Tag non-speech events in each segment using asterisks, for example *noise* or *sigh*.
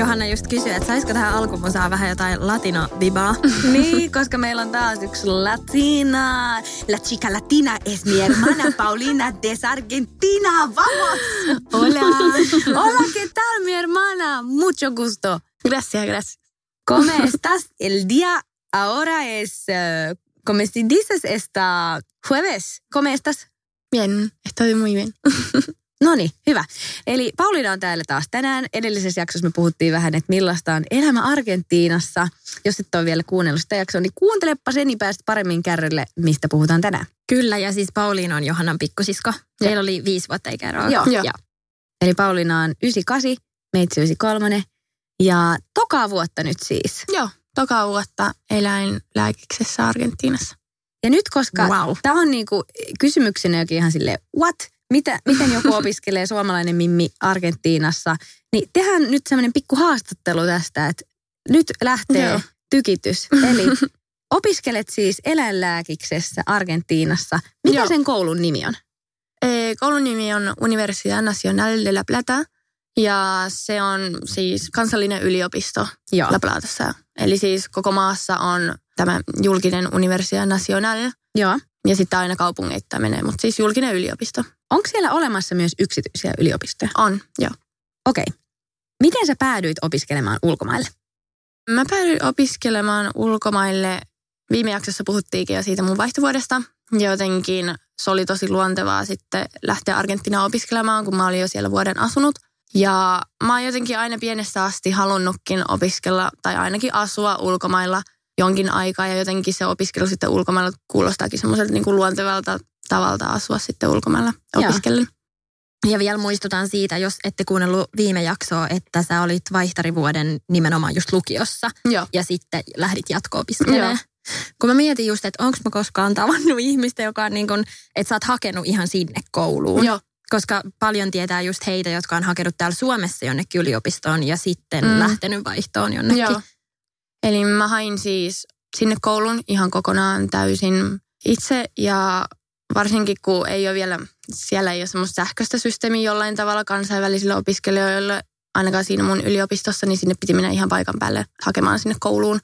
Johanna just kysyi, että saisiko tähän alkumusaan vähän jotain latino-vibaa. *laughs* niin, koska meillä on taas yksi latina. La chica latina es mi hermana *laughs* Paulina de Argentina. Vamos! Hola. *laughs* Hola, ¿qué tal mi hermana? Mucho gusto. Gracias, gracias. ¿Cómo estás? El día ahora es, uh, como si dices, esta jueves. ¿Cómo estás? Bien, estoy muy bien. *laughs* No niin, hyvä. Eli Pauliina on täällä taas tänään. Edellisessä jaksossa me puhuttiin vähän, että millaista on elämä Argentiinassa. Jos et ole vielä kuunnellut sitä jaksoa, niin kuuntelepa sen, niin pääset paremmin kärrylle, mistä puhutaan tänään. Kyllä, ja siis Pauliina on Johannan pikkusisko. Meillä oli viisi vuotta ikäeroa. Joo. Joo. Eli Pauliina on 98, meitsi 93 ja toka vuotta nyt siis. Joo, toka vuotta eläinlääkiksessä Argentiinassa. Ja nyt koska Wow. tämä on niinku kysymyksenä jokin ihan silleen, what? Mitä, miten joku *laughs* opiskelee suomalainen mimmi Argentiinassa? Niin tehdään nyt semmoinen pikku haastattelu tästä, että nyt lähtee Joo. tykitys. Eli *laughs* opiskelet siis eläinlääkiksessä Argentiinassa. Mikä Joo. sen koulun nimi on? Eh, Koulun nimi on Universidad Nacional de La Plata ja se on siis kansallinen yliopisto Joo. La Platassa. Eli siis koko maassa on tämä julkinen Universidad Nacional Joo. ja sitten aina kaupungeittain menee, mutta siis julkinen yliopisto. Onko siellä olemassa myös yksityisiä yliopistoja? On, joo. Okei. Miten sä päädyit opiskelemaan ulkomaille? Mä päädyin opiskelemaan ulkomaille. Viime jaksossa puhuttiinkin jo siitä mun vaihtovuodesta. Jotenkin se oli tosi luontevaa sitten lähteä Argentiinaan opiskelemaan, kun mä olin jo siellä vuoden asunut. Ja mä oon jotenkin aina pienestä asti halunnutkin opiskella tai ainakin asua ulkomailla jonkin aikaa. Ja jotenkin se opiskelu sitten ulkomailla kuulostaakin semmoiselta niin kuin luontevalta tavalta asua sitten ulkomailla opiskellen. Ja vielä muistutan siitä, jos ette kuunnellut viime jaksoa, että sä olit vaihtarivuoden nimenomaan just lukiossa Joo. ja sitten lähdit jatko-opiskelemaan. Kun mä mietin just, että onko mä koskaan tavannut ihmistä, joka on niin kuin, että sä oot hakenut ihan sinne kouluun. Joo. Koska paljon tietää just heitä, jotka on hakenut täällä Suomessa jonnekin yliopistoon ja sitten Mm. lähtenyt vaihtoon jonnekin. Joo. Eli mä hain siis sinne koulun ihan kokonaan täysin itse ja varsinkin kun ei ole vielä, siellä ei ole semmoista sähköistä systeemiä jollain tavalla kansainvälisille opiskelijoille, ainakaan siinä mun yliopistossa, niin sinne piti mennä ihan paikan päälle hakemaan sinne kouluun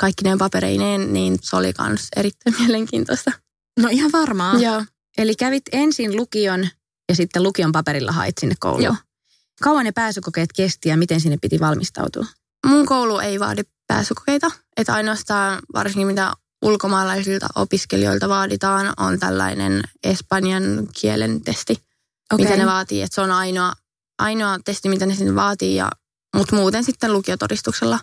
kaikki ne papereineen, niin se oli myös erittäin *laughs* mielenkiintoista. No ihan varmaan. Joo. Eli kävit ensin lukion ja sitten lukion paperilla hait sinne kouluun. Joo. Kauan ne pääsykokeet kesti ja miten sinne piti valmistautua? Mun koulu ei vaadi pääsykokeita, että ainoastaan varsinkin mitä ulkomaalaisilta opiskelijoilta vaaditaan on tällainen espanjan kielen testi, Okei. mitä ne vaatii. Että se on ainoa, ainoa testi, mitä ne sinne vaatii, ja, mutta muuten sitten lukiotodistuksella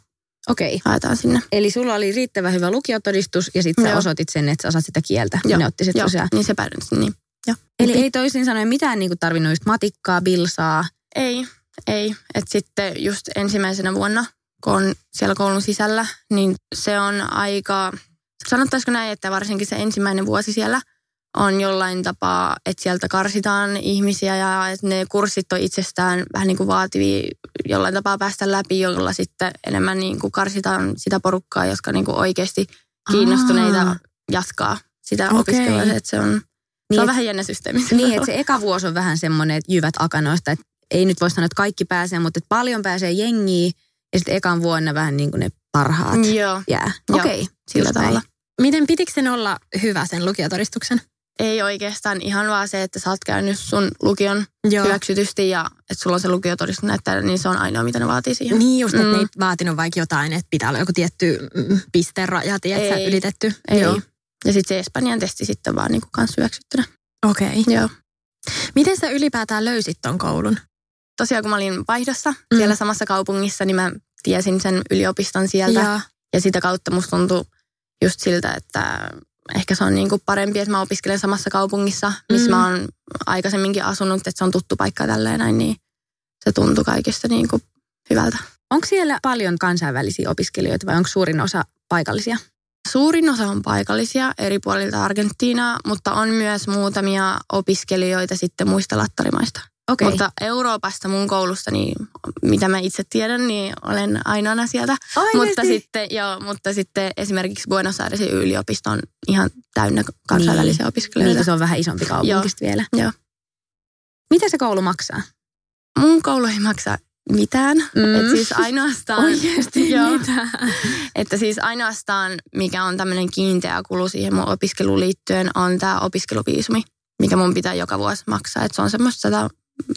Okei. haetaan sinne. Eli sulla oli riittävän hyvä lukiotodistus ja sitten sä Joo. osoitit sen, että sä osaat sitä kieltä. Joo. Ne otti sit Joo, niin se päädyin. Niin. Joo. Eli ei toisin sanoen mitään niinku tarvinnut just matikkaa, bilsaa. Ei, ei. Että sitten just ensimmäisenä vuonna, kun on siellä koulun sisällä, niin se on aika, sanottaisiko näin, että varsinkin se ensimmäinen vuosi siellä on jollain tapaa, että sieltä karsitaan ihmisiä ja että ne kurssit on itsestään vähän niin kuin vaativia jollain tapaa päästä läpi, jolla sitten enemmän niin kuin karsitaan sitä porukkaa, jotka niin kuin oikeasti kiinnostuneita Aa. jatkaa sitä Okei. opiskelua. Että se on, se Niin, on et- vähän jännä systeemi. *laughs* Niin, että se eka vuosi on vähän semmoinen, että jyvät akanoista, että ei nyt voi sanoa, että kaikki pääsee, mutta että paljon pääsee jengiä ja sitten ekan vuonna vähän niin kuin ne parhaat Joo, jää. Joo, Okei, sillä just näin. tavalla. Miten pitikö sen olla hyvä sen lukiotodistuksen? Ei oikeastaan ihan vaan se, että sä oot käynyt sun lukion Joo. hyväksytysti ja että sulla on se lukiotodistus näyttää, niin se on ainoa, mitä ne vaatii siihen. Niin just, että Mm. ei vaatinut vaikka jotain, että pitää olla joku tietty mm, pisteraja, tiedätkö, Ei. ylitetty. Ei. Joo. Ja sitten se Espanjan testi sitten vaan niin kanssa hyväksyttynä. Okei. Okay. Joo. Miten sä ylipäätään löysit ton koulun? Tosiaan kun mä olin vaihdossa Mm. siellä samassa kaupungissa, niin mä tiesin sen yliopiston sieltä. Ja, Ja, ja sitä kautta musta tuntui just siltä, että ehkä se on niin kuin parempi, että mä opiskelen samassa kaupungissa, missä mm. mä oon aikaisemminkin asunut, että se on tuttu paikka tälleen näin, niin se tuntui kaikista niin kuin hyvältä. Onko siellä paljon kansainvälisiä opiskelijoita vai onko suurin osa paikallisia? Suurin osa on paikallisia eri puolilta Argentiinaa, mutta on myös muutamia opiskelijoita sitten muista lattarimaista. Okei. Mutta Euroopasta mun koulusta, niin mitä mä itse tiedän, niin olen ainoana sieltä. Mutta sitten, joo, mutta sitten esimerkiksi Buenos Airesin yliopisto on ihan täynnä kansainvälisiä Niin, opiskelijoita. se on vähän isompi kaupungista vielä. Joo. Mitä se koulu maksaa? Mun koulu ei maksa mitään. Mm. Et siis ainoastaan... *laughs* Oikeesti *laughs* joo, mitä? Että siis ainoastaan, mikä on tämmöinen kiinteä kulu siihen mun opiskeluun liittyen, on tämä opiskeluviisumi, mikä mun pitää joka vuosi maksaa. Että se on semmoista 100,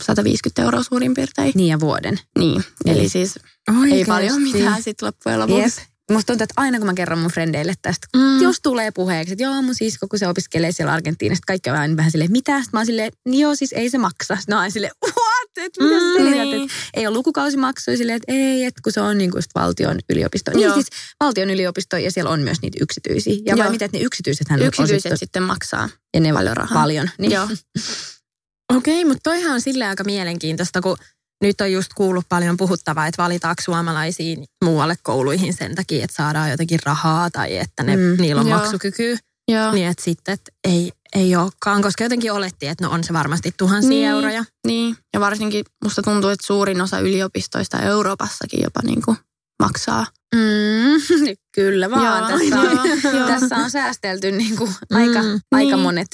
150 euroa suurin piirtein. Niin ja vuoden. Niin, eli Niin. siis Oikeesti. ei paljon mitään sitten loppujen lopuksi. Jep. Musta tuntuu, että aina kun mä kerron mun frendeille tästä, Mm. jos tulee puheeksi, että joo mun sisko, kun se opiskelee siellä Argentiinassa, kaikki on vähän, vähän silleen, mitä? Sitten mä oon silleen, niin joo siis ei se maksa. Sitten oon silleen, what? Et mitä Mm, niin. Et ei ole lukukausimaksuja silleen, että ei, että kun se on niin kuin valtion yliopisto. Niin Joo. siis valtion yliopisto ja siellä on myös niitä yksityisiä. Ja vai Joo. mitä, että ne yksityiset hän Yksityiset sitten maksaa. ja ne paljon rahaa. Paljon. Niin. Joo. *laughs* Okei, mutta toihan on sille aika mielenkiintoista, kun nyt on just kuullut paljon puhuttavaa, että valitaanko suomalaisiin muualle kouluihin sen takia, että saadaan jotenkin rahaa tai että ne, mm, niillä on joo. maksukyky. Joo. Niin että sitten että ei, ei olekaan, koska jotenkin olettiin, että no on se varmasti tuhansia Niin. euroja. Niin, ja varsinkin musta tuntuu, että suurin osa yliopistoista Euroopassakin jopa niin kuin maksaa. Mm, *laughs* kyllä vaan. Joo, tässä, on, joo, joo. tässä on säästelty niin kuin aika, Mm, aika niin. monet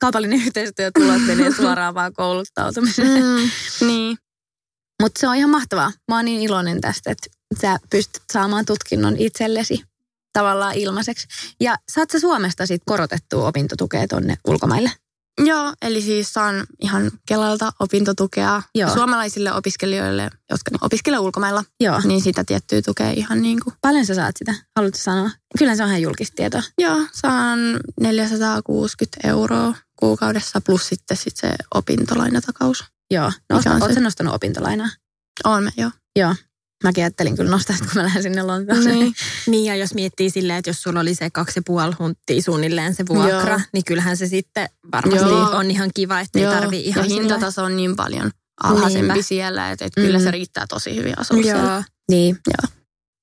kaupallinen yhteistyötulot menee *laughs* suoraan vaan kouluttautumiseen. Mm, niin. Mutta se on ihan mahtavaa. Mä oon niin iloinen tästä, että sä pystyt saamaan tutkinnon itsellesi tavallaan ilmaiseksi. Ja saat sä Suomesta sit korotettua opintotukea tonne ulkomaille? Joo, eli siis saan ihan Kelalta opintotukea Joo. suomalaisille opiskelijoille, jotka opiskelevat ulkomailla, Joo. niin sitä tiettyä tukea ihan niin kuin. Paljon sä saat sitä? Haluatko sanoa? Kyllä se on ihan julkista tietoa. Joo, saan 460 euroa kuukaudessa plus sitten sit se opintolainatakaus. Joo. No, sä nostanut opintolainaa? On mä, joo. Joo. Mäkin ajattelin kyllä nostaa, kun mä lähden sinne Lontooseen. Niin. Niin ja jos miettii silleen, että jos sulla oli se kaksi ja puoli hunttia suunnilleen se vuokra, Joo. niin kyllähän se sitten varmasti Joo. on ihan kiva, että ei tarvii ihan ja hintataso on niin paljon alhaisempi Niinpä. siellä, että, että kyllä Mm. se riittää tosi hyvin asua siellä. Joo. Niin. Joo.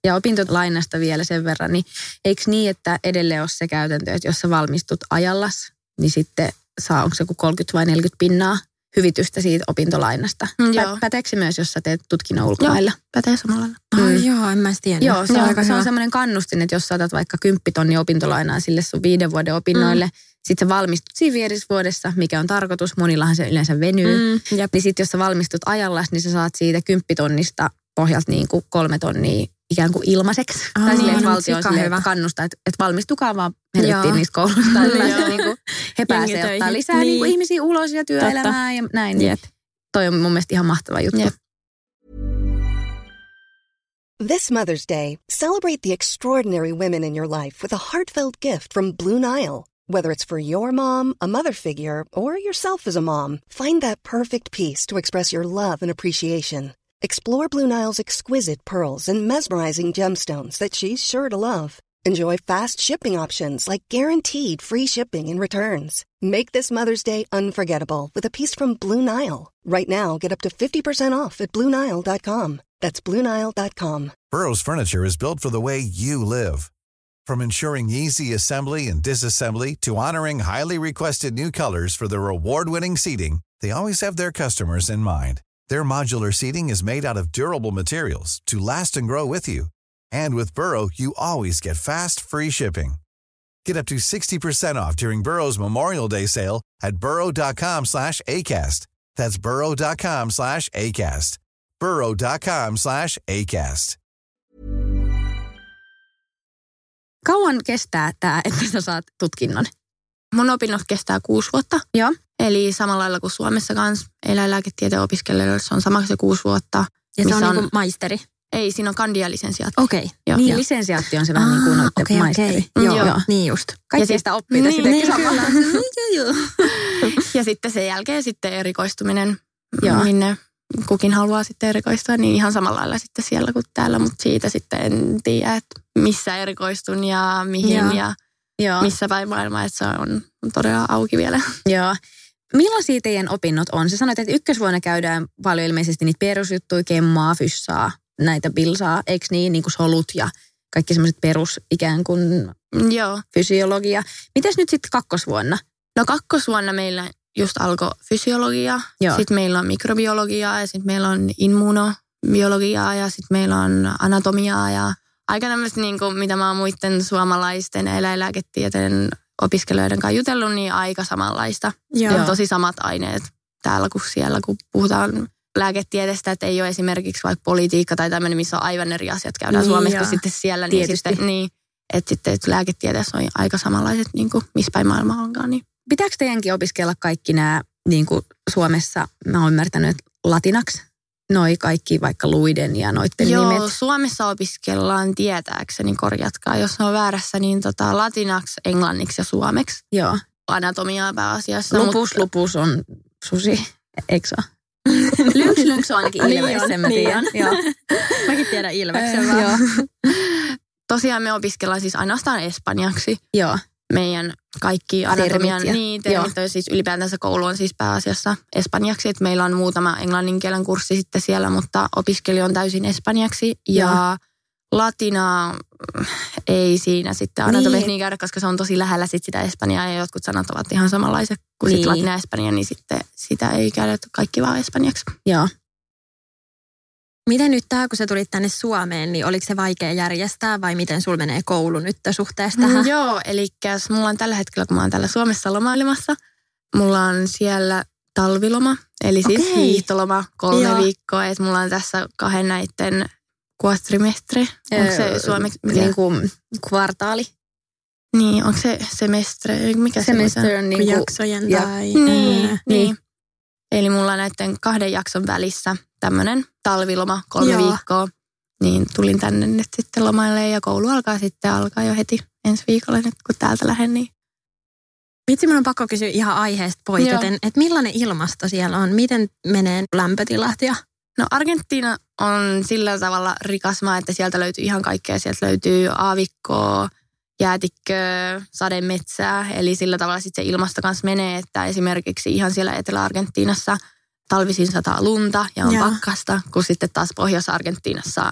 Ja opintolainasta vielä sen verran, niin eikö niin, että edelleen ole se käytäntö, että jos sä valmistut ajallas, niin sitten saa, onko se joku 30 vai 40 pinnaa hyvitystä siitä opintolainasta. Mm, Pä, joo. päteekö se myös, jos sä teet tutkinnon ulkomailla? Pätee samalla. Ai Mm. joo, en mä tiennyt. Joo, se, on on, se on semmoinen kannustin, että jos saatat vaikka 10 tonni opintolainaa sille sun viiden vuoden opinnoille, mm. sitten sä valmistut siinä viidessä vuodessa, mikä on tarkoitus, monillahan se yleensä venyy. Mm, jep. Niin sitten jos sä valmistut ajallas, niin sä saat siitä kymppitonnista pohjalta niin kuin kolme tonnia ikään kuin ilmaiseksi. Aa, tai silleen, no, että valtio silleen, kannustaa, että, että valmistukaa vaan helvettiin niistä kouluista. Että Joo. pääsee niin kuin, he pääsee Jengitöihin. ottaa lisää Niin. niin. kuin ihmisiä ulos ja työelämään ja näin. Niin toi on mun mielestä ihan mahtava juttu. Jep. This Mother's Day, celebrate the extraordinary women in your life with a heartfelt gift from Blue Nile. Whether it's for your mom, a mother figure, or yourself as a mom, find that perfect piece to express your love and appreciation. Explore Blue Nile's exquisite pearls and mesmerizing gemstones that she's sure to love. Enjoy fast shipping options like guaranteed free shipping and returns. Make this Mother's Day unforgettable with a piece from Blue Nile. Right now, get up to 50% off at BlueNile.com. That's BlueNile.com. Burrow's furniture is built for the way you live. From ensuring easy assembly and disassembly to honoring highly requested new colors for their award-winning seating, they always have their customers in mind. Their modular seating is made out of durable materials to last and grow with you. And with Burrow, you always get fast, free shipping. Get up to 60% off during Burrow's Memorial Day sale at burrow.com slash ACAST. That's burrow.com slash ACAST. burrow.com slash ACAST. Kauan kestää tämä, että sä saat tutkinnon? Mun opinnot kestää kuusi vuotta. Joo. Eli samalla lailla kuin Suomessa kanssa eläinlääketieteen opiskelijoille se on sama se kuusi vuotta. Ja se on, missä on- niinku maisteri. Ei, siinä on kandialisensiaatti. Okei. Joo. Niin, Joo. lisensiaatti on se vähän niin kuin noitten okei, maisteri. okei. Mm, Joo, joo. joo, niin just. Kaikki Ja sit- sitä oppii tässä niin, *laughs* niin, niin, samalla. *laughs* Ja sitten sen jälkeen sitten erikoistuminen, Joo. minne kukin haluaa sitten erikoistua, niin ihan samalla lailla sitten siellä kuin täällä, mutta siitä sitten en tiedä, että missä erikoistun ja mihin Joo. ja Joo. missä päin maailmaa, että se on, on todella auki vielä. Joo. Millaisia teidän opinnot on? Sä sanoit, että ykkösvuonna käydään paljon ilmeisesti niitä perusjuttuja, kemmaa, fyssaa, näitä bilsaa, eikö niin, niin kuin solut ja kaikki semmoiset perus ikään kuin Joo. fysiologia. Mitäs nyt sitten kakkosvuonna? No kakkosvuonna meillä just alkoi fysiologia, sitten meillä on mikrobiologiaa ja sitten meillä on immunobiologiaa ja sitten meillä on anatomiaa ja aika tämmöistä, niin kuin, mitä mä oon muiden suomalaisten eläinlääketieteen opiskelijoiden kanssa jutellut, niin aika samanlaista. Joo. Ja tosi samat aineet täällä kuin siellä, kun puhutaan lääketieteestä, että ei ole esimerkiksi vaikka politiikka tai tämmöinen, missä on aivan eri asiat käydään Niin, Suomessa kuin sitten siellä. Niin, Tietysti. sitten, niin että sitten että lääketieteessä on aika samanlaiset, niin kuin missä päin maailmaa onkaan. Niin. Pitääkö teidänkin opiskella kaikki nämä niin kuin Suomessa, mä oon ymmärtänyt, latinaksi? Noi kaikki vaikka luiden ja noitten Joo, nimet. Suomessa opiskellaan tietääkseni, korjatkaa, jos on väärässä, niin tota, latinaksi, englanniksi ja suomeksi. Joo. Anatomiaa pääasiassa. Lupus, mutta- lupus on susi, eikö se? Lynx, *laughs* lynx on ainakin Niin ilveis, on, sen mä niin tiedän. Joo. *laughs* Mäkin tiedän Ilveksen Joo. vaan. *laughs* Tosiaan me opiskellaan siis ainoastaan espanjaksi. Joo. Meidän kaikki anatomian Termit ja- niin, termit on siis ylipäätänsä koulu on siis pääasiassa espanjaksi. Että meillä on muutama englannin kielen kurssi sitten siellä, mutta opiskelija on täysin espanjaksi. Ja latinaa mm, ei siinä sitten anatomiassa Niin. niin käydä, koska se on tosi lähellä sit sitä espanjaa ja jotkut sanat ovat ihan samanlaiset kuin Niin. niin. latina ja espanja, niin sitten sitä ei käydä kaikki vaan espanjaksi. Joo. Miten nyt tämä, kun sä tulit tänne Suomeen, niin oliko se vaikea järjestää vai miten sul menee koulu nyt suhteessa tähän? Mm, joo, eli mulla on tällä hetkellä, kun mä oon täällä Suomessa lomailemassa, mulla on siellä talviloma, eli siis Okei. hiihtoloma kolme Joo. viikkoa, että mulla on tässä kahden näiden quadrimestre, onko se suomeksi? Mikä? Niin kuin kvartaali. Niin, onko se semestre, mikä se Semester on niin kuin, Jaksojen ja- tai... Niin, Ää, niin. Eli mulla on näiden kahden jakson välissä tämmöinen talviloma kolme Joo. viikkoa. Niin tulin tänne nyt sitten lomaille ja koulu alkaa sitten alkaa jo heti ensi viikolla nyt kun täältä lähden. Niin. Vitsi, mun on pakko kysyä ihan aiheesta poiketen, että millainen ilmasto siellä on? Miten menee lämpötilat ja... No Argentiina on sillä tavalla rikas maa, että sieltä löytyy ihan kaikkea. Sieltä löytyy aavikkoa, jäätikköä, sademetsää. Eli sillä tavalla sitten se ilmasto kanssa menee, että esimerkiksi ihan siellä Etelä-Argentiinassa talvisin sataa lunta ja on Joo. pakkasta, kun sitten taas Pohjois-Argentiinassa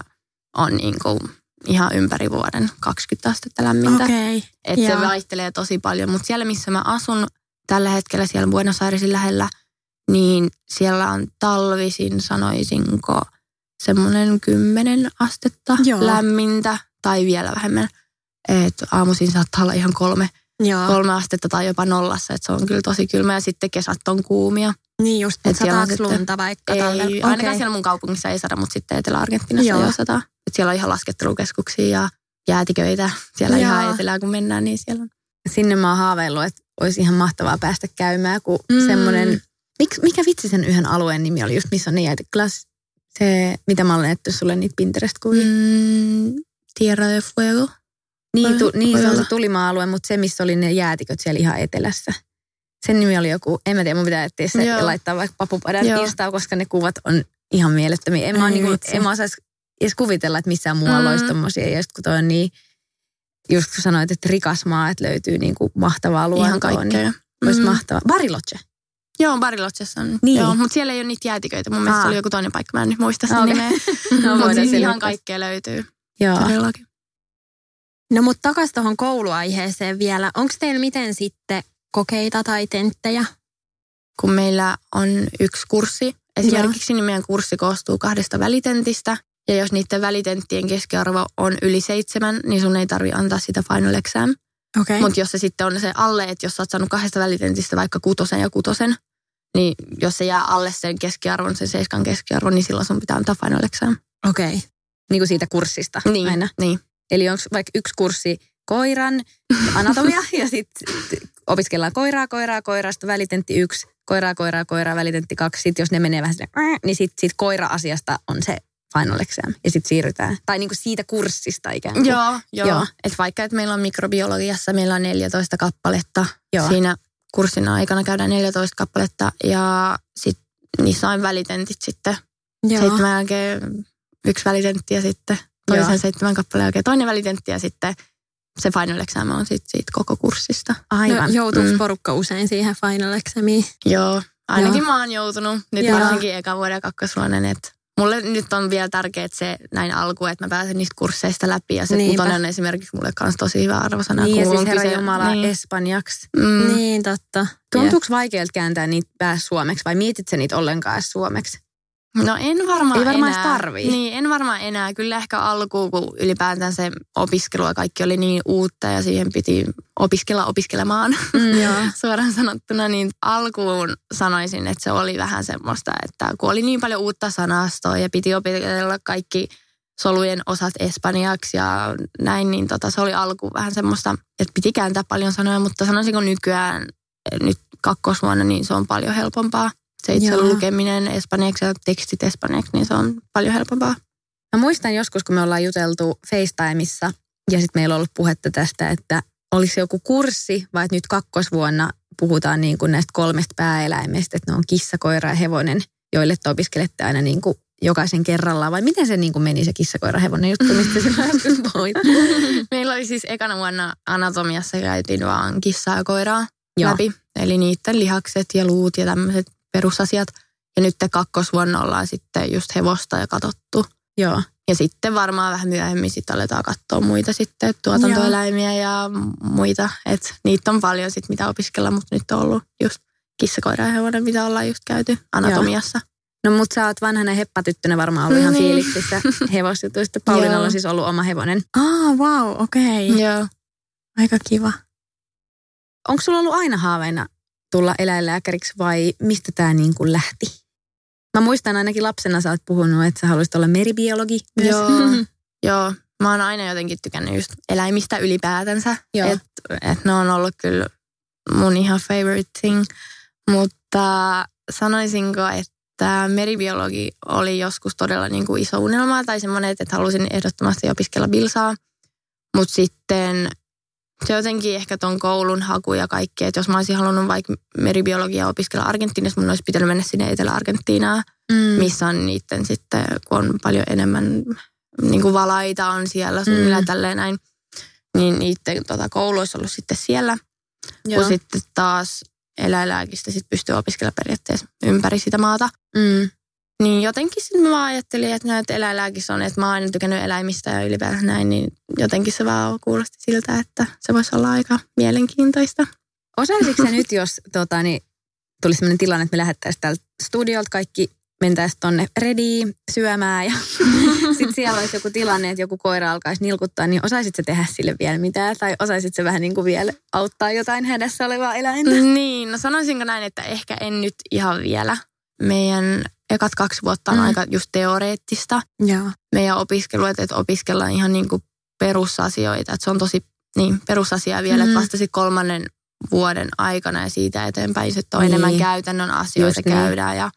on niin kuin ihan ympäri vuoden 20 astetta lämmintä. Okei. Että se vaihtelee tosi paljon, mutta siellä missä mä asun tällä hetkellä siellä Buenos Airesin lähellä, niin siellä on talvisin sanoisinko semmoinen 10 astetta Joo. lämmintä tai vielä vähemmän. Et aamuisin saattaa olla ihan kolme, Joo. kolme astetta tai jopa nollassa, että se on kyllä tosi kylmä ja sitten kesät on kuumia. Niin just, Et että sataako sitten- lunta vaikka Ei, talvella? ainakaan Okei. siellä mun kaupungissa ei sada, mutta sitten Etelä-Argentiinassa Joo. jo sataa. Et siellä on ihan laskettelukeskuksia ja jäätiköitä. Siellä Joo. ihan etelään kun mennään, niin siellä on. sinne mä oon haaveillut, että olisi ihan mahtavaa päästä käymään, kun Mm. mm. semmoinen, mik, mikä vitsi sen yhden alueen nimi oli just, missä on ne jäitä, Glass, se, mitä mä olen näyttänyt sulle niitä Pinterest-kuvia. Mm. Tierra de Fuego. Niin, tu, niin se on se tulimaa-alue, mutta se, missä oli ne jäätiköt siellä ihan etelässä. Sen nimi oli joku, en mä tiedä, mun pitää etsiä se Joo. ja laittaa vaikka papupadan Joo. Instaan, koska ne kuvat on ihan mielettömiä. En mä, niinku, en mä osaisi edes kuvitella, että missään muualla Mm. olisi tommosia. Ja just kun toi on niin, just kun sanoit, että rikas maa, että löytyy niinku mahtavaa luontoa. Ihan kaikkea. Niin olisi Mm. mahtavaa. Bariloche. Joo, Barilotsessa on. Niin. Joo, mutta siellä ei ole niitä jäätiköitä. Mun mielestä Aa. se oli joku toinen paikka. Mä en nyt muista sen Okei. nimeä. *laughs* No, Mutta siis ihan kaikkea löytyy. Joo. Todellakin. No mutta takaisin tuohon kouluaiheeseen vielä. Onko teillä miten sitten kokeita tai tenttejä? Kun meillä on yksi kurssi, esimerkiksi niin meidän kurssi koostuu kahdesta välitentistä. Ja jos niiden välitenttien keskiarvo on yli seitsemän, niin sun ei tarvi antaa sitä final exam. Okei. Mutta jos se sitten on se alle, että jos sä oot saanut kahdesta välitentistä vaikka kutosen ja kutosen, niin jos se jää alle sen keskiarvon, sen seiskan keskiarvon, niin silloin sun pitää antaa final exam. Okei. Niin kuin siitä kurssista Niin, aina. niin. Eli onko vaikka yksi kurssi koiran anatomia *laughs* ja sitten opiskellaan koiraa, koiraa, koiraa, sitten välitentti yksi, koiraa, koiraa, koiraa, välitentti kaksi. Sitten jos ne menee vähän silleen, niin sitten sit koira-asiasta on se final exam ja sitten siirrytään. Tai niinku siitä kurssista ikään kuin. Joo, joo. Joo. Et vaikka, että meillä on mikrobiologiassa, meillä on 14 kappaletta. Joo. Siinä kurssin aikana käydään 14 kappaletta ja sitten niissä on välitentit sitten. Joo. Seitsemän jälkeen yksi välitentti ja sitten toisen Joo. seitsemän kappaleen jälkeen toinen välitentti ja sitten se final exam on sit siitä koko kurssista. Aivan. No, joutuuko Mm. porukka usein siihen final examiin? Joo, ainakin Joo. mä oon joutunut. Nyt Joo. varsinkin eka vuoden kakkosvuoden, että mulle nyt on vielä tärkeää se näin alku, että mä pääsen niistä kursseista läpi. Ja se Niinpä. kutonen on esimerkiksi mulle kanssa tosi hyvä arvosana. Niin ja siis herra kyse- Jumala niin. espanjaksi. Mm. Niin, totta. Tuntuuko vaikealta kääntää niitä pääs suomeksi vai mietit sä niitä ollenkaan suomeksi? No en varmaan Ei varmaan enää. tarvii. Niin, en varmaan enää. Kyllä ehkä alkuun, kun ylipäätään se opiskelu ja kaikki oli niin uutta ja siihen piti opiskella opiskelemaan Mm, *laughs* joo. suoraan sanottuna, niin alkuun sanoisin, että se oli vähän semmoista, että kun oli niin paljon uutta sanastoa ja piti opetella kaikki solujen osat espanjaksi ja näin, niin tota, se oli alku vähän semmoista, että piti kääntää paljon sanoja, mutta sanoisinko nykyään eh, nyt kakkosvuonna, niin se on paljon helpompaa. Se itse Joo. lukeminen espanjaksi ja tekstit espanjaksi, niin se on paljon helpompaa. Mä muistan joskus, kun me ollaan juteltu FaceTimeissa ja sitten meillä on ollut puhetta tästä, että olisi joku kurssi, vai että nyt kakkosvuonna puhutaan niin kuin näistä kolmesta pääeläimestä, että ne on kissa, koira ja hevonen, joille te opiskelette aina niin kuin jokaisen kerrallaan, vai miten se niin kuin meni se kissa, koira, hevonen juttu, mistä se *laughs* äsken puhuit? Meillä oli siis ekana vuonna anatomiassa käytiin vaan kissaa ja koiraa Joo. läpi. Eli niiden lihakset ja luut ja tämmöiset perusasiat. Ja nyt kakkosvuonna ollaan sitten just hevosta ja katsottu. Joo. Ja sitten varmaan vähän myöhemmin sitten aletaan katsoa muita sitten, tuotantoeläimiä ja muita. Että niitä on paljon sitten mitä opiskella, mutta nyt on ollut just kissa, koira ja hevonen, mitä ollaan just käyty anatomiassa. No mut sä oot vanhana heppatyttönä varmaan ollut ihan Niin. fiiliksissä *laughs* hevosjutuista. Pauliinalla Joo. on siis ollut oma hevonen. Ah, wow, okei. Okay. Joo. Aika kiva. Onko sulla ollut aina haaveena tulla eläinlääkäriksi vai mistä tämä niin kuin lähti? Mä muistan ainakin lapsena sä oot puhunut, että sä haluaisit olla meribiologi myös. Joo. *laughs* Joo, mä oon aina jotenkin tykännyt just eläimistä ylipäätänsä. Joo. Et, et ne on ollut kyllä mun ihan favorite thing. Mutta sanoisinko, että meribiologi oli joskus todella niin kuin iso unelma tai semmoinen, että halusin ehdottomasti opiskella bilsaa. Mutta sitten se jotenkin ehkä ton koulun haku ja kaikki, että jos mä olisin halunnut vaikka meribiologiaa opiskella Argentiinassa, mun olisi pitänyt mennä sinne Etelä-Argentiinaan Mm. missä on niiden sitten, kun on paljon enemmän niin kuin valaita on siellä suunnilleen Mm. tälleen näin, niin niiden tota, koulu olisi ollut sitten siellä. Joo. Kun sitten taas eläinlääkistä sit pystyy opiskelemaan periaatteessa ympäri sitä maata. Mm. Niin jotenkin sitten mä vaan ajattelin, että näitä eläinlääkissä on, että mä oon aina tykännyt eläimistä ja ylipäätään näin, niin jotenkin se vaan kuulosti siltä, että se voisi olla aika mielenkiintoista. Osaisitko sä nyt, jos tota, niin, tulisi sellainen tilanne, että me lähettäisiin täältä studiolta kaikki mentäisiin tonne rediin syömään ja *laughs* sitten siellä olisi joku tilanne, että joku koira alkaisi nilkuttaa, niin osaisit sä tehdä sille vielä mitään? Tai osaisit sä vähän niin kuin vielä auttaa jotain hädässä olevaa eläintä? Niin, no sanoisinko näin, että ehkä en nyt ihan vielä. Meidän ekat kaksi vuotta on Mm. aika just teoreettista. Joo. Meidän opiskelu, että että opiskellaan ihan niin kuin perusasioita. Että se on tosi niin, perusasia vielä, Mm. että vasta kolmannen vuoden aikana ja siitä eteenpäin se on Niin. enemmän käytännön asioita Just niin. käydään ja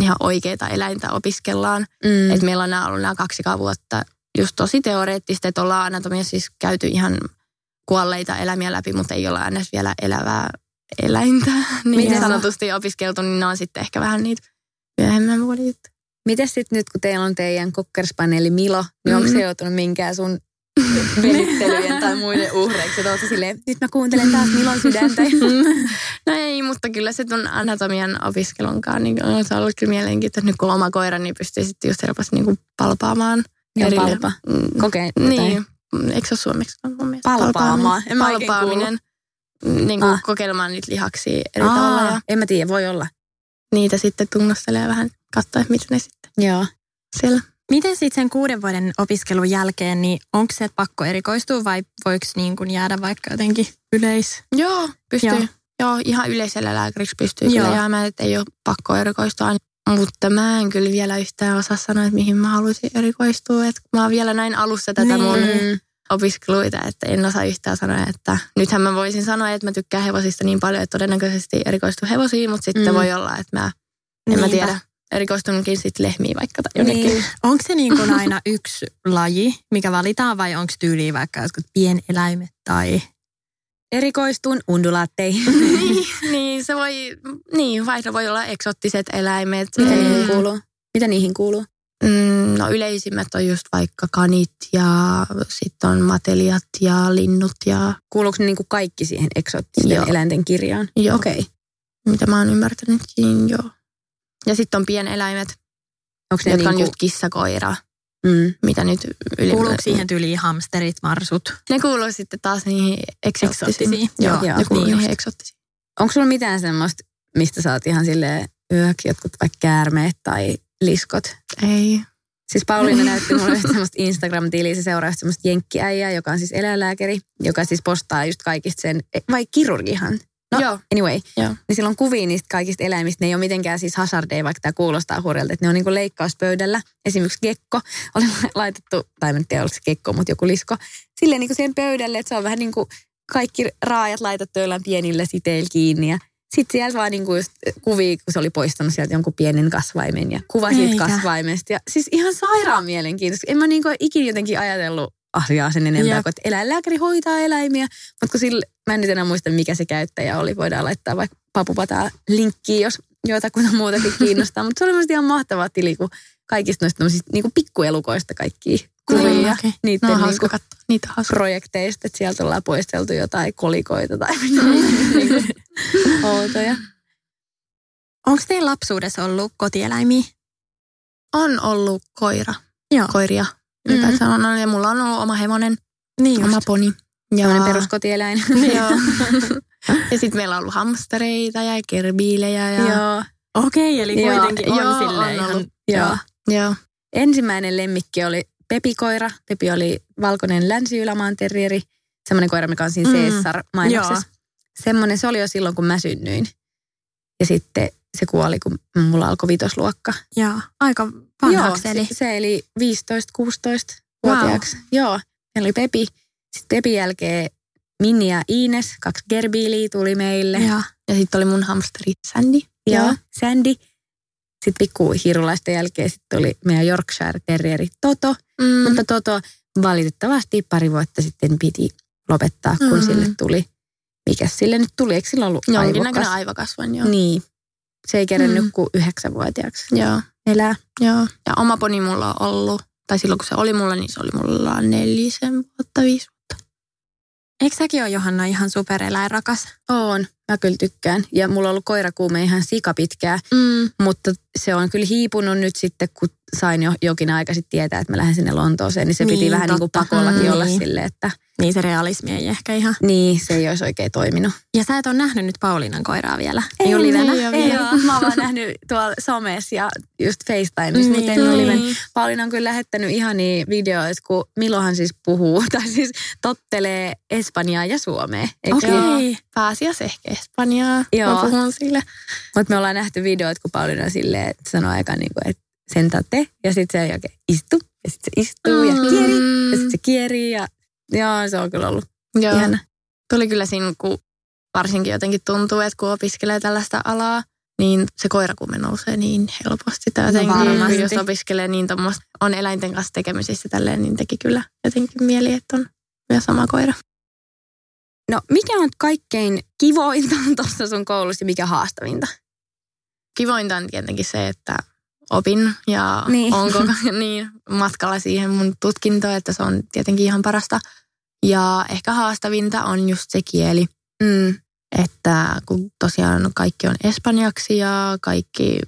ihan oikeita eläintä opiskellaan. Mm. Et meillä on nämä ollut nämä kaksi vuotta just tosi teoreettista, että ollaan anatomiassa siis käyty ihan kuolleita eläimiä läpi, mutta ei olla edes vielä elävää eläintä *laughs* niin Miten- sanotusti opiskeltu, niin ne on sitten ehkä vähän niitä myöhemmän vuoden juttuja. Miten sitten nyt, kun teillä on teidän kokkerspaneeli Milo, niin onko se Mm. joutunut minkään sun venyttelyjen tai muiden uhreiksi? Että silleen, nyt mä kuuntelen taas Milon sydäntä. *laughs* No ei, mutta kyllä se tuon anatomian opiskelunkaan, niin on se ollut kyllä mielenkiintoista. Nyt kun on oma koira, niin pystyy sitten just helposti niin kuin palpaamaan. Joo, erille- palpa. Mm, Kokeen Niin, eikö se ole suomeksi? Palpaamaan. En mä Palpaaminen. Niin kuin Ah. kokeilemaan niitä lihaksia eri tavalla ja en mä tiedä, voi olla. Niitä sitten tunnustelee vähän katsoa, että mitä ne sitten Joo. siellä. Miten sitten sen kuuden vuoden opiskelun jälkeen, niin onko se pakko erikoistua vai voiko niin kuin jäädä vaikka jotenkin yleis? Joo, pystyy. Joo. Joo, ihan yleisellä lääkäriksi pystyy Joo. kyllä jäämään, että ei ole pakko erikoistua. Mutta mä en kyllä vielä yhtään osaa sanoa, että mihin mä haluaisin erikoistua. Että mä oon vielä näin alussa tätä Niin. mun. Opiskeluita, että en osaa yhtään sanoa, että nythän mä voisin sanoa, että mä tykkään hevosista niin paljon, että todennäköisesti erikoistuu hevosiin, mutta sitten Mm. voi olla, että mä, en mä Niinpä. tiedä, erikoistunutkin sitten lehmiin vaikka tai jonnekin. Niin. *laughs* Onko se niin kuin aina yksi laji, mikä valitaan vai onko tyyliin vaikka jotkut pieneläimet tai erikoistun undulaatteihin. *laughs* niin, niin, se voi, niin, vaihdo voi olla eksottiset eläimet. Mitä Ei- niihin kuuluu? Mitä niihin kuuluu? Mm, no yleisimmät on just vaikka kanit ja sitten on matelijat ja linnut ja Kuuluuko ne niinku kaikki siihen eksoottisten Joo. eläinten kirjaan? Joo. Okei. Okay. mitä mä oon ymmärtänyt, niin joo. Ja sitten on pieneläimet, Onko ne jotka on niinku... just kissakoira, Mm. mitä nyt yli... Kuuluuko siihen tyyliin hamsterit, marsut? Ne kuuluu sitten taas niihin eksoottisiin. Eksoottisiin. Joo, Joo, ne kuuluu niin niihin just. eksoottisiin. Onko sulla mitään semmoista, mistä sä oot ihan silleen yök, jotkut vaikka käärmeet tai liskot? Ei. Siis Pauliina näytti mulle yhtä *laughs* semmoista Instagram-tiliä, se seuraa semmoista jenkkiäijää, joka on siis eläinlääkäri, joka siis postaa just kaikista sen, vai kirurgihan? No, Joo. anyway, Joo. niin silloin kuvia niistä kaikista eläimistä, ne ei ole mitenkään siis hazardeja, vaikka tämä kuulostaa hurjalta, että ne on niinku leikkauspöydällä. Esimerkiksi gekko *laughs* oli laitettu, tai en tiedä oliko se gekko, mutta joku lisko, silleen niinku siihen pöydälle, että se on vähän niin kuin kaikki raajat laitettu jollain pienillä siteillä kiinni ja sitten sieltä vaan niinku just kuvia, kun se oli poistanut sieltä jonkun pienen kasvaimen ja kuva siitä Eikä. kasvaimesta. Ja siis ihan sairaan mielenkiintoista. En mä niinku ikinä jotenkin ajatellut asiaa sen enempää, Jep. että eläinlääkäri hoitaa eläimiä. Mutta kun sille, mä en nyt enää muista, mikä se käyttäjä oli. Voidaan laittaa vaikka papupataa linkkiin, jos jotakuta muutakin kiinnostaa. Mutta se oli ihan mahtava tili, kun kaikista noista niinku pikkuelukoista kaikki kuvia Niin, ja okei. niiden No on niinku. Niitä on projekteista, että sieltä ollaan poisteltu jotain kolikoita tai *laughs* niinku outoja. Onko teillä lapsuudessa ollut kotieläimiä? On ollut koira. Joo. Koiria. Ylipäätään on ollut. Ja mulla on ollut oma hevonen, Niin oma poni. Ja, Sellainen peruskotieläin. *laughs* Joo. ja sitten meillä on ollut hamstereita ja kerbiilejä. Ja, Joo. Okei, eli Joo, kuitenkin on joo, silleen on ihan... ollut. Joo. Joo. Ensimmäinen lemmikki oli Pepikoira. Pepi oli valkoinen länsi-ylämaan terrieri. Semmoinen koira, mikä on siinä Mm. Caesar-mainoksessa. Semmoinen, se oli jo silloin, kun mä synnyin. Ja sitten se kuoli, kun mulla alkoi vitosluokka. Joo, aika vanhaksi eli. se, se eli 15-16-vuotiaaksi. Joo, meillä oli Pepi. Sitten Pepin jälkeen Minni ja Ines, kaksi gerbiiliä tuli meille. Joo. Ja sitten oli mun hamsteri Sandy. Joo. Sandy. Sitten pikku hirulaisten jälkeen sitten oli meidän Yorkshire Terrieri Toto. Mm. Mutta Toto valitettavasti pari vuotta sitten piti lopettaa, kun Mm. sille tuli, mikä sille nyt tuli, eikö sillä ollut Jonkinnäköinen aivokas? aivokasvain, joo. Niin. Se ei kerennyt Mm. kuin yhdeksänvuotiaaksi Joo, elää. joo. Ja oma poni mulla on ollut, tai silloin kun se oli mulla, niin se oli mulla nelisen vuotta, viisi Eikö säkin ole Johanna ihan supereläinrakas? Oon, mä kyllä tykkään. Ja mulla on ollut koirakuume ihan sikapitkää, Mm. mutta se on kyllä hiipunut nyt sitten, kun sain jo jokin aika sitten tietää, että mä lähden sinne Lontooseen, niin se Niin, piti vähän niin kuin pakollakin Mm. olla Niin. silleen, että Niin se realismi ei ehkä ihan. niin, se ei olisi oikein toiminut. Ja sä et ole nähnyt nyt Pauliinan koiraa vielä. Ei ole livenä? ei ole Ei oo. Mä oon vaan nähnyt tuolla somessa ja just FaceTimeissa, mutta en Niin. ole liven. Pauliina on kyllä lähettänyt ihania videoita, kun Milohan siis puhuu, tai siis tottelee Espanjaa ja Suomea. Okei. niin? Pääsiäis ehkä Espanjaa. Joo. Mä puhun sille. Mutta me ollaan nähty videoita, kun Pauliina silleen, että sanoo aika niin kuin, että sentate, ja sitten se oikein istu, ja sitten se istuu, ja kieri, ja sitten se kierii, ja joo, se on kyllä ollut Joo. ihana. Tuli kyllä siinä, kun varsinkin jotenkin tuntuu, että kun opiskelee tällaista alaa, niin se koirakuume nousee niin helposti. Tai jotenkin, varmasti. jos opiskelee niin tommoista, on eläinten kanssa tekemisissä tälleen, niin teki kyllä jotenkin mieli, että on myös sama koira. No, mikä on kaikkein kivointa *laughs* tuossa sun koulussa ja mikä haastavinta? Kivointa on tietenkin se, että opin ja Niin. on koko *laughs* niin, matkalla siihen mun tutkintoon, että se on tietenkin ihan parasta. Ja ehkä haastavinta on just se kieli, Mm. että kun tosiaan kaikki on espanjaksi ja kaikki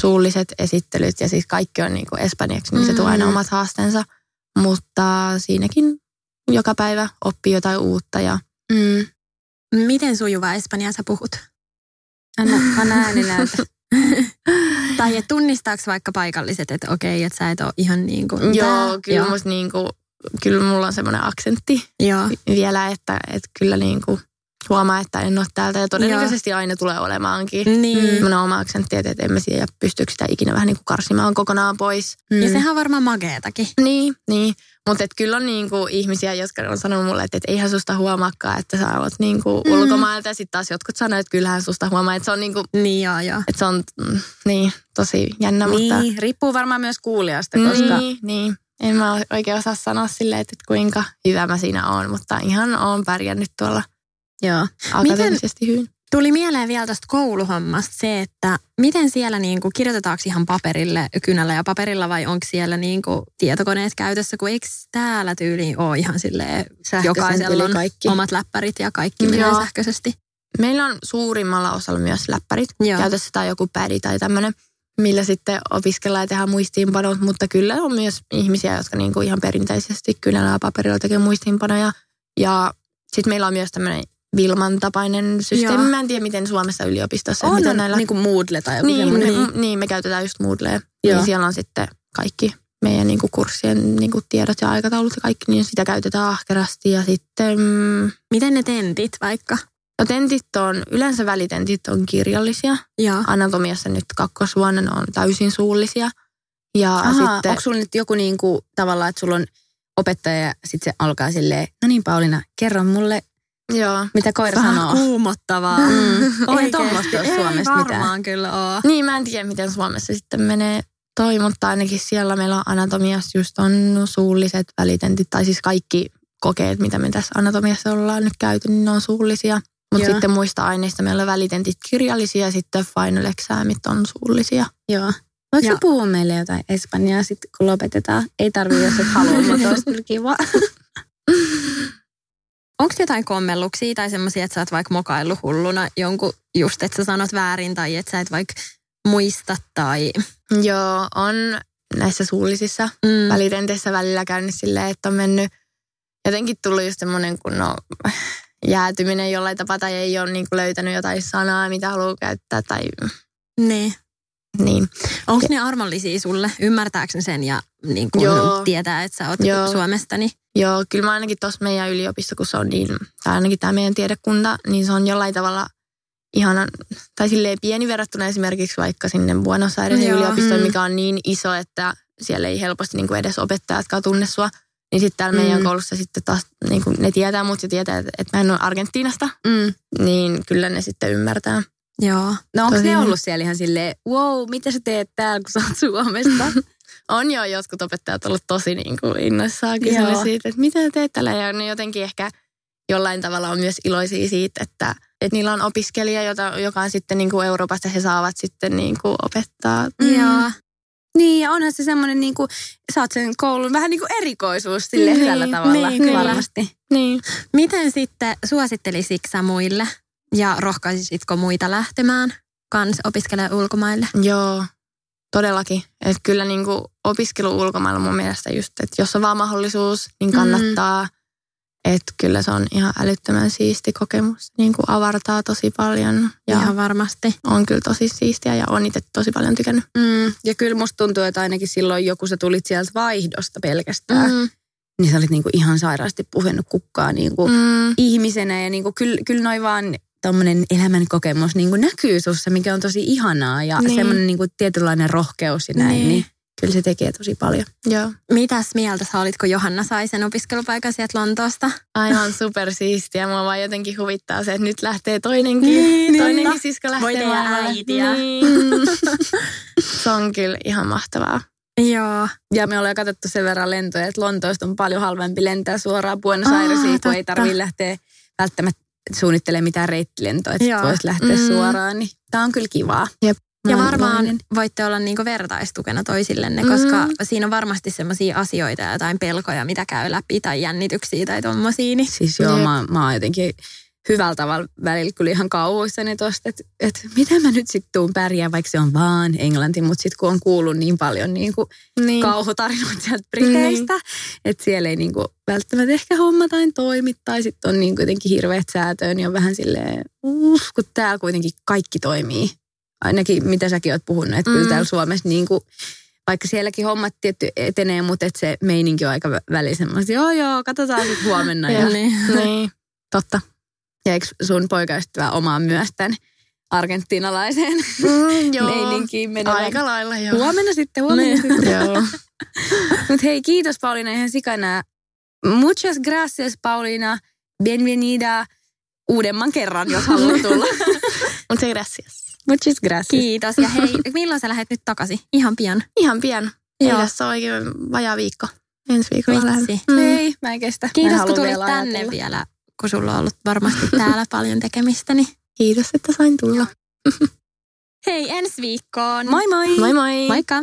suulliset esittelyt ja siis kaikki on niin kuin espanjaksi, niin se tuo aina Mm. omat haasteensa. Mutta siinäkin joka päivä oppii jotain uutta ja Mm. Miten sujuvaa Espanjaa sä puhut? Anna, anna ääni näytä. tai et tunnistaako vaikka paikalliset, että okei, että sä et ole ihan niin kuin joo, kyllä, joo. musta niin kuin, kyllä mulla on semmoinen aksentti joo. vielä, että, että kyllä niin kuin huomaa, että en ole täältä ja todennäköisesti aina tulee olemaankin. Niin. Semmoinen oma aksentti, että emme tiedä pystyykö sitä ikinä vähän niin kuin karsimaan kokonaan pois. Ja sehän on varmaan mageetakin. Niin, niin. Mutta kyllä on niinku ihmisiä, jotka on sanonut mulle, että et eihän susta huomaakaan, että sä oot niinku mm. ulkomailta. Ja sitten taas jotkut sanoo, että kyllähän susta huomaa, että se on, niinku, Niin joo, joo. että se on mm, niin, tosi jännä. Mutta, Niin, riippuu varmaan myös kuulijasta, koska niin, niin. en mä oikein osaa sanoa silleen, että kuinka hyvä mä siinä oon, mutta ihan oon pärjännyt tuolla Joo. akateemisesti hyvin. Tuli mieleen vielä tästä kouluhommasta se, että miten siellä niin kuin, kirjoitetaanko ihan paperille, kynällä ja paperilla vai onko siellä niin kuin, tietokoneet käytössä, kun eikö täällä tyyliin ole ihan silleen, jokaisella on kaikki. omat läppärit ja kaikki menee Joo. sähköisesti. Meillä on suurimmalla osalla myös läppärit Joo. käytössä tai joku pädi tai tämmöinen, millä sitten opiskellaan ja tehdään muistiinpanot, mutta kyllä on myös ihmisiä, jotka niinku ihan perinteisesti kynällä ja paperilla tekee muistiinpanoja. Ja sitten meillä on myös tämmöinen Vilman tapainen systeemi. Joo. Mä en tiedä, miten Suomessa yliopistossa, On, miten näillä... niin kuin Moodle tai joku niin, semmoinen. niin. niin, me käytetään just Moodlea. Joo. Niin siellä on sitten kaikki meidän niinku kurssien niinku tiedot ja aikataulut ja kaikki, niin sitä käytetään ahkerasti. Ja sitten, Miten ne tentit vaikka? no tentit on, yleensä välitentit on kirjallisia. Joo. Anatomiassa nyt kakkosvuonna ne on täysin suullisia. Ja Aha, sitten, onko sulla nyt joku niin kuin, tavallaan, että sulla on opettaja ja sitten se alkaa silleen, no niin Pauliina, kerro mulle, joo. mitä koira Vähän sanoo. kuumottavaa. Mm. Eihän Oikeesti. tommoista ole Ei Suomessa varmaan mitään. kyllä ole. Niin, mä en tiedä, miten Suomessa sitten menee toi, mutta ainakin siellä meillä on anatomiassa just on suulliset välitentit, tai siis kaikki kokeet, mitä me tässä anatomiassa ollaan nyt käyty, niin ne on suullisia. Mutta sitten muista aineista meillä on välitentit kirjallisia ja sitten final examit on suullisia. Joo. Voiko Ja- puhua meille jotain espanjaa sitten, kun lopetetaan? Ei tarvii, jos et halua, mutta olisi kiva. *laughs* Onko jotain kommelluksia tai semmoisia, että sä oot vaikka mokaillut hulluna jonkun just, että sä sanot väärin tai että sä et vaikka muista tai... Joo, on näissä suullisissa Mm. välitenteissä välillä käynyt silleen, että on mennyt jotenkin tullut just semmoinen kunnon jäätyminen jollain tapaa tai ei ole niin löytänyt jotain sanaa, mitä haluaa käyttää tai Niin. niin. Onko ne armollisia sulle? Ymmärtääkö sen ja niin kun Joo. tietää, että sä oot Joo. Suomesta? Niin... Joo, kyllä mä ainakin tuossa meidän yliopisto, kun se on niin, tai ainakin tämä meidän tiedekunta, niin se on jollain tavalla ihanan, tai silleen pieni verrattuna esimerkiksi vaikka sinne Buenos Airesin Joo, yliopistoon, mm. mikä on niin iso, että siellä ei helposti niin kuin edes opettajatkaan tunne sua. Niin sitten täällä meidän Mm. koulussa sitten taas, niin kuin ne tietää mut ja tietää, että, että mä en ole Argentiinasta, Mm. niin kyllä ne sitten ymmärtää. Joo. No onko ne ollut siellä ihan silleen, wow, mitä sä teet täällä, kun sä oot Suomesta? *laughs* On jo jotkut opettajat ollut tosi niin kuin innoissaan kysynyt siitä, että mitä teet täällä. Ja ne jotenkin ehkä jollain tavalla on myös iloisia siitä, että, että niillä on opiskelija, jota, joka on sitten niin kuin Euroopasta, he saavat sitten niin kuin opettaa. Mm. Joo. niin, ja onhan se semmoinen, niin kuin, sä oot sen koulun vähän niin kuin erikoisuus sille Niin, hyvällä tavalla niin, kyllä. varmasti. Niin. Miten sitten suosittelisitko sä muille ja rohkaisisitko muita lähtemään kans opiskelemaan ulkomaille? Joo, todellakin. Että kyllä niin kuin opiskelu ulkomailla mun mielestä just, että jos on vaan mahdollisuus, niin kannattaa. Että kyllä se on ihan älyttömän siisti kokemus. Niin kuin avartaa tosi paljon ja Ihan varmasti. on kyllä tosi siistiä ja on itse tosi paljon tykännyt. Mm. Ja kyllä musta tuntuu, että ainakin silloin joku sä tulit sieltä vaihdosta pelkästään, mm. Mm. niin sä olit niin kuin ihan sairaasti puhunut kukkaa niin kuin Mm. ihmisenä. Ja niin kuin, kyllä, kyllä noin vaan tommonen elämän kokemus niin kuin näkyy sussa, mikä on tosi ihanaa. Ja Niin. semmoinen niin kuin tietynlainen rohkeus ja näin, niin. Niin. niin kyllä se tekee tosi paljon. Joo. Mitäs mieltä sä olit, kun Johanna sai sen opiskelupaikan sieltä Lontoosta? Aivan supersiistiä. Mua vaan jotenkin huvittaa se, että nyt lähtee toinenkin. Niin, toinenkin totta. sisko lähtee Voi äitiä. Niin. se on kyllä ihan mahtavaa. Joo. Ja me ollaan katsottu sen verran lentoja, että Lontoosta on paljon halvempi lentää suoraan Buenos Airesiin, kun ei tarvitse lähteä välttämättä suunnittelemaan mitään reittilentoa, että voisi lähteä Mm. suoraan. Niin tämä on kyllä kivaa. Jep. Ja varmaan iloinen. voitte olla niinku vertaistukena toisillenne, Mm. koska siinä on varmasti sellaisia asioita ja jotain pelkoja, mitä käy läpi tai jännityksiä tai tommosia. Niin. Siis joo, Jep. mä, mä oon jotenkin hyvällä tavalla välillä kyllä ihan kauhuissani tosta, että, että miten mä nyt sitten tuun pärjää, vaikka se on vaan englanti, mutta sitten kun on kuullut niin paljon niin kuin Niin. kauhutarinoita sieltä Briteistä, että siellä ei niin kuin välttämättä ehkä hommatain toimi tai sitten on niin kuitenkin hirveät säätöä, niin on vähän silleen, uff, kun täällä kuitenkin kaikki toimii. Ainakin mitä säkin oot puhunut, että mm. kyllä täällä Suomessa niin kuin, vaikka sielläkin hommat tietty etenee, mutta että se meininki on aika vä- välillä semmoista, joo joo, katsotaan sitten huomenna. *laughs* ja, Niin. niin. *laughs* Totta. Ja eikö sun poikaystävä omaa myös tämän argentinalaiseen Mm, joo. meininkiin menevän? Aika lailla joo. Huomenna sitten, huomenna Niin. sitten. *laughs* Joo. Mutta hei, kiitos Pauliina ihan sikana. Muchas gracias Pauliina. Bienvenida uudemman kerran, jos haluat tulla. *laughs* Muchas gracias. Muchas gracias. Kiitos. Ja hei, milloin sä lähdet nyt takaisin? Ihan pian. Ihan pian. Joo. Tässä ole oikein vajaa viikko. Ensi viikolla lähden. Mm. Ei, mä en kestä. Mä Kiitos, halua kun tulit vielä tänne ajatella. vielä, kun sulla on ollut varmasti *laughs* täällä paljon tekemistä. Niin. Kiitos, että sain tulla. *laughs* Hei, ensi viikkoon. Moi moi! Moi moi! Moikka!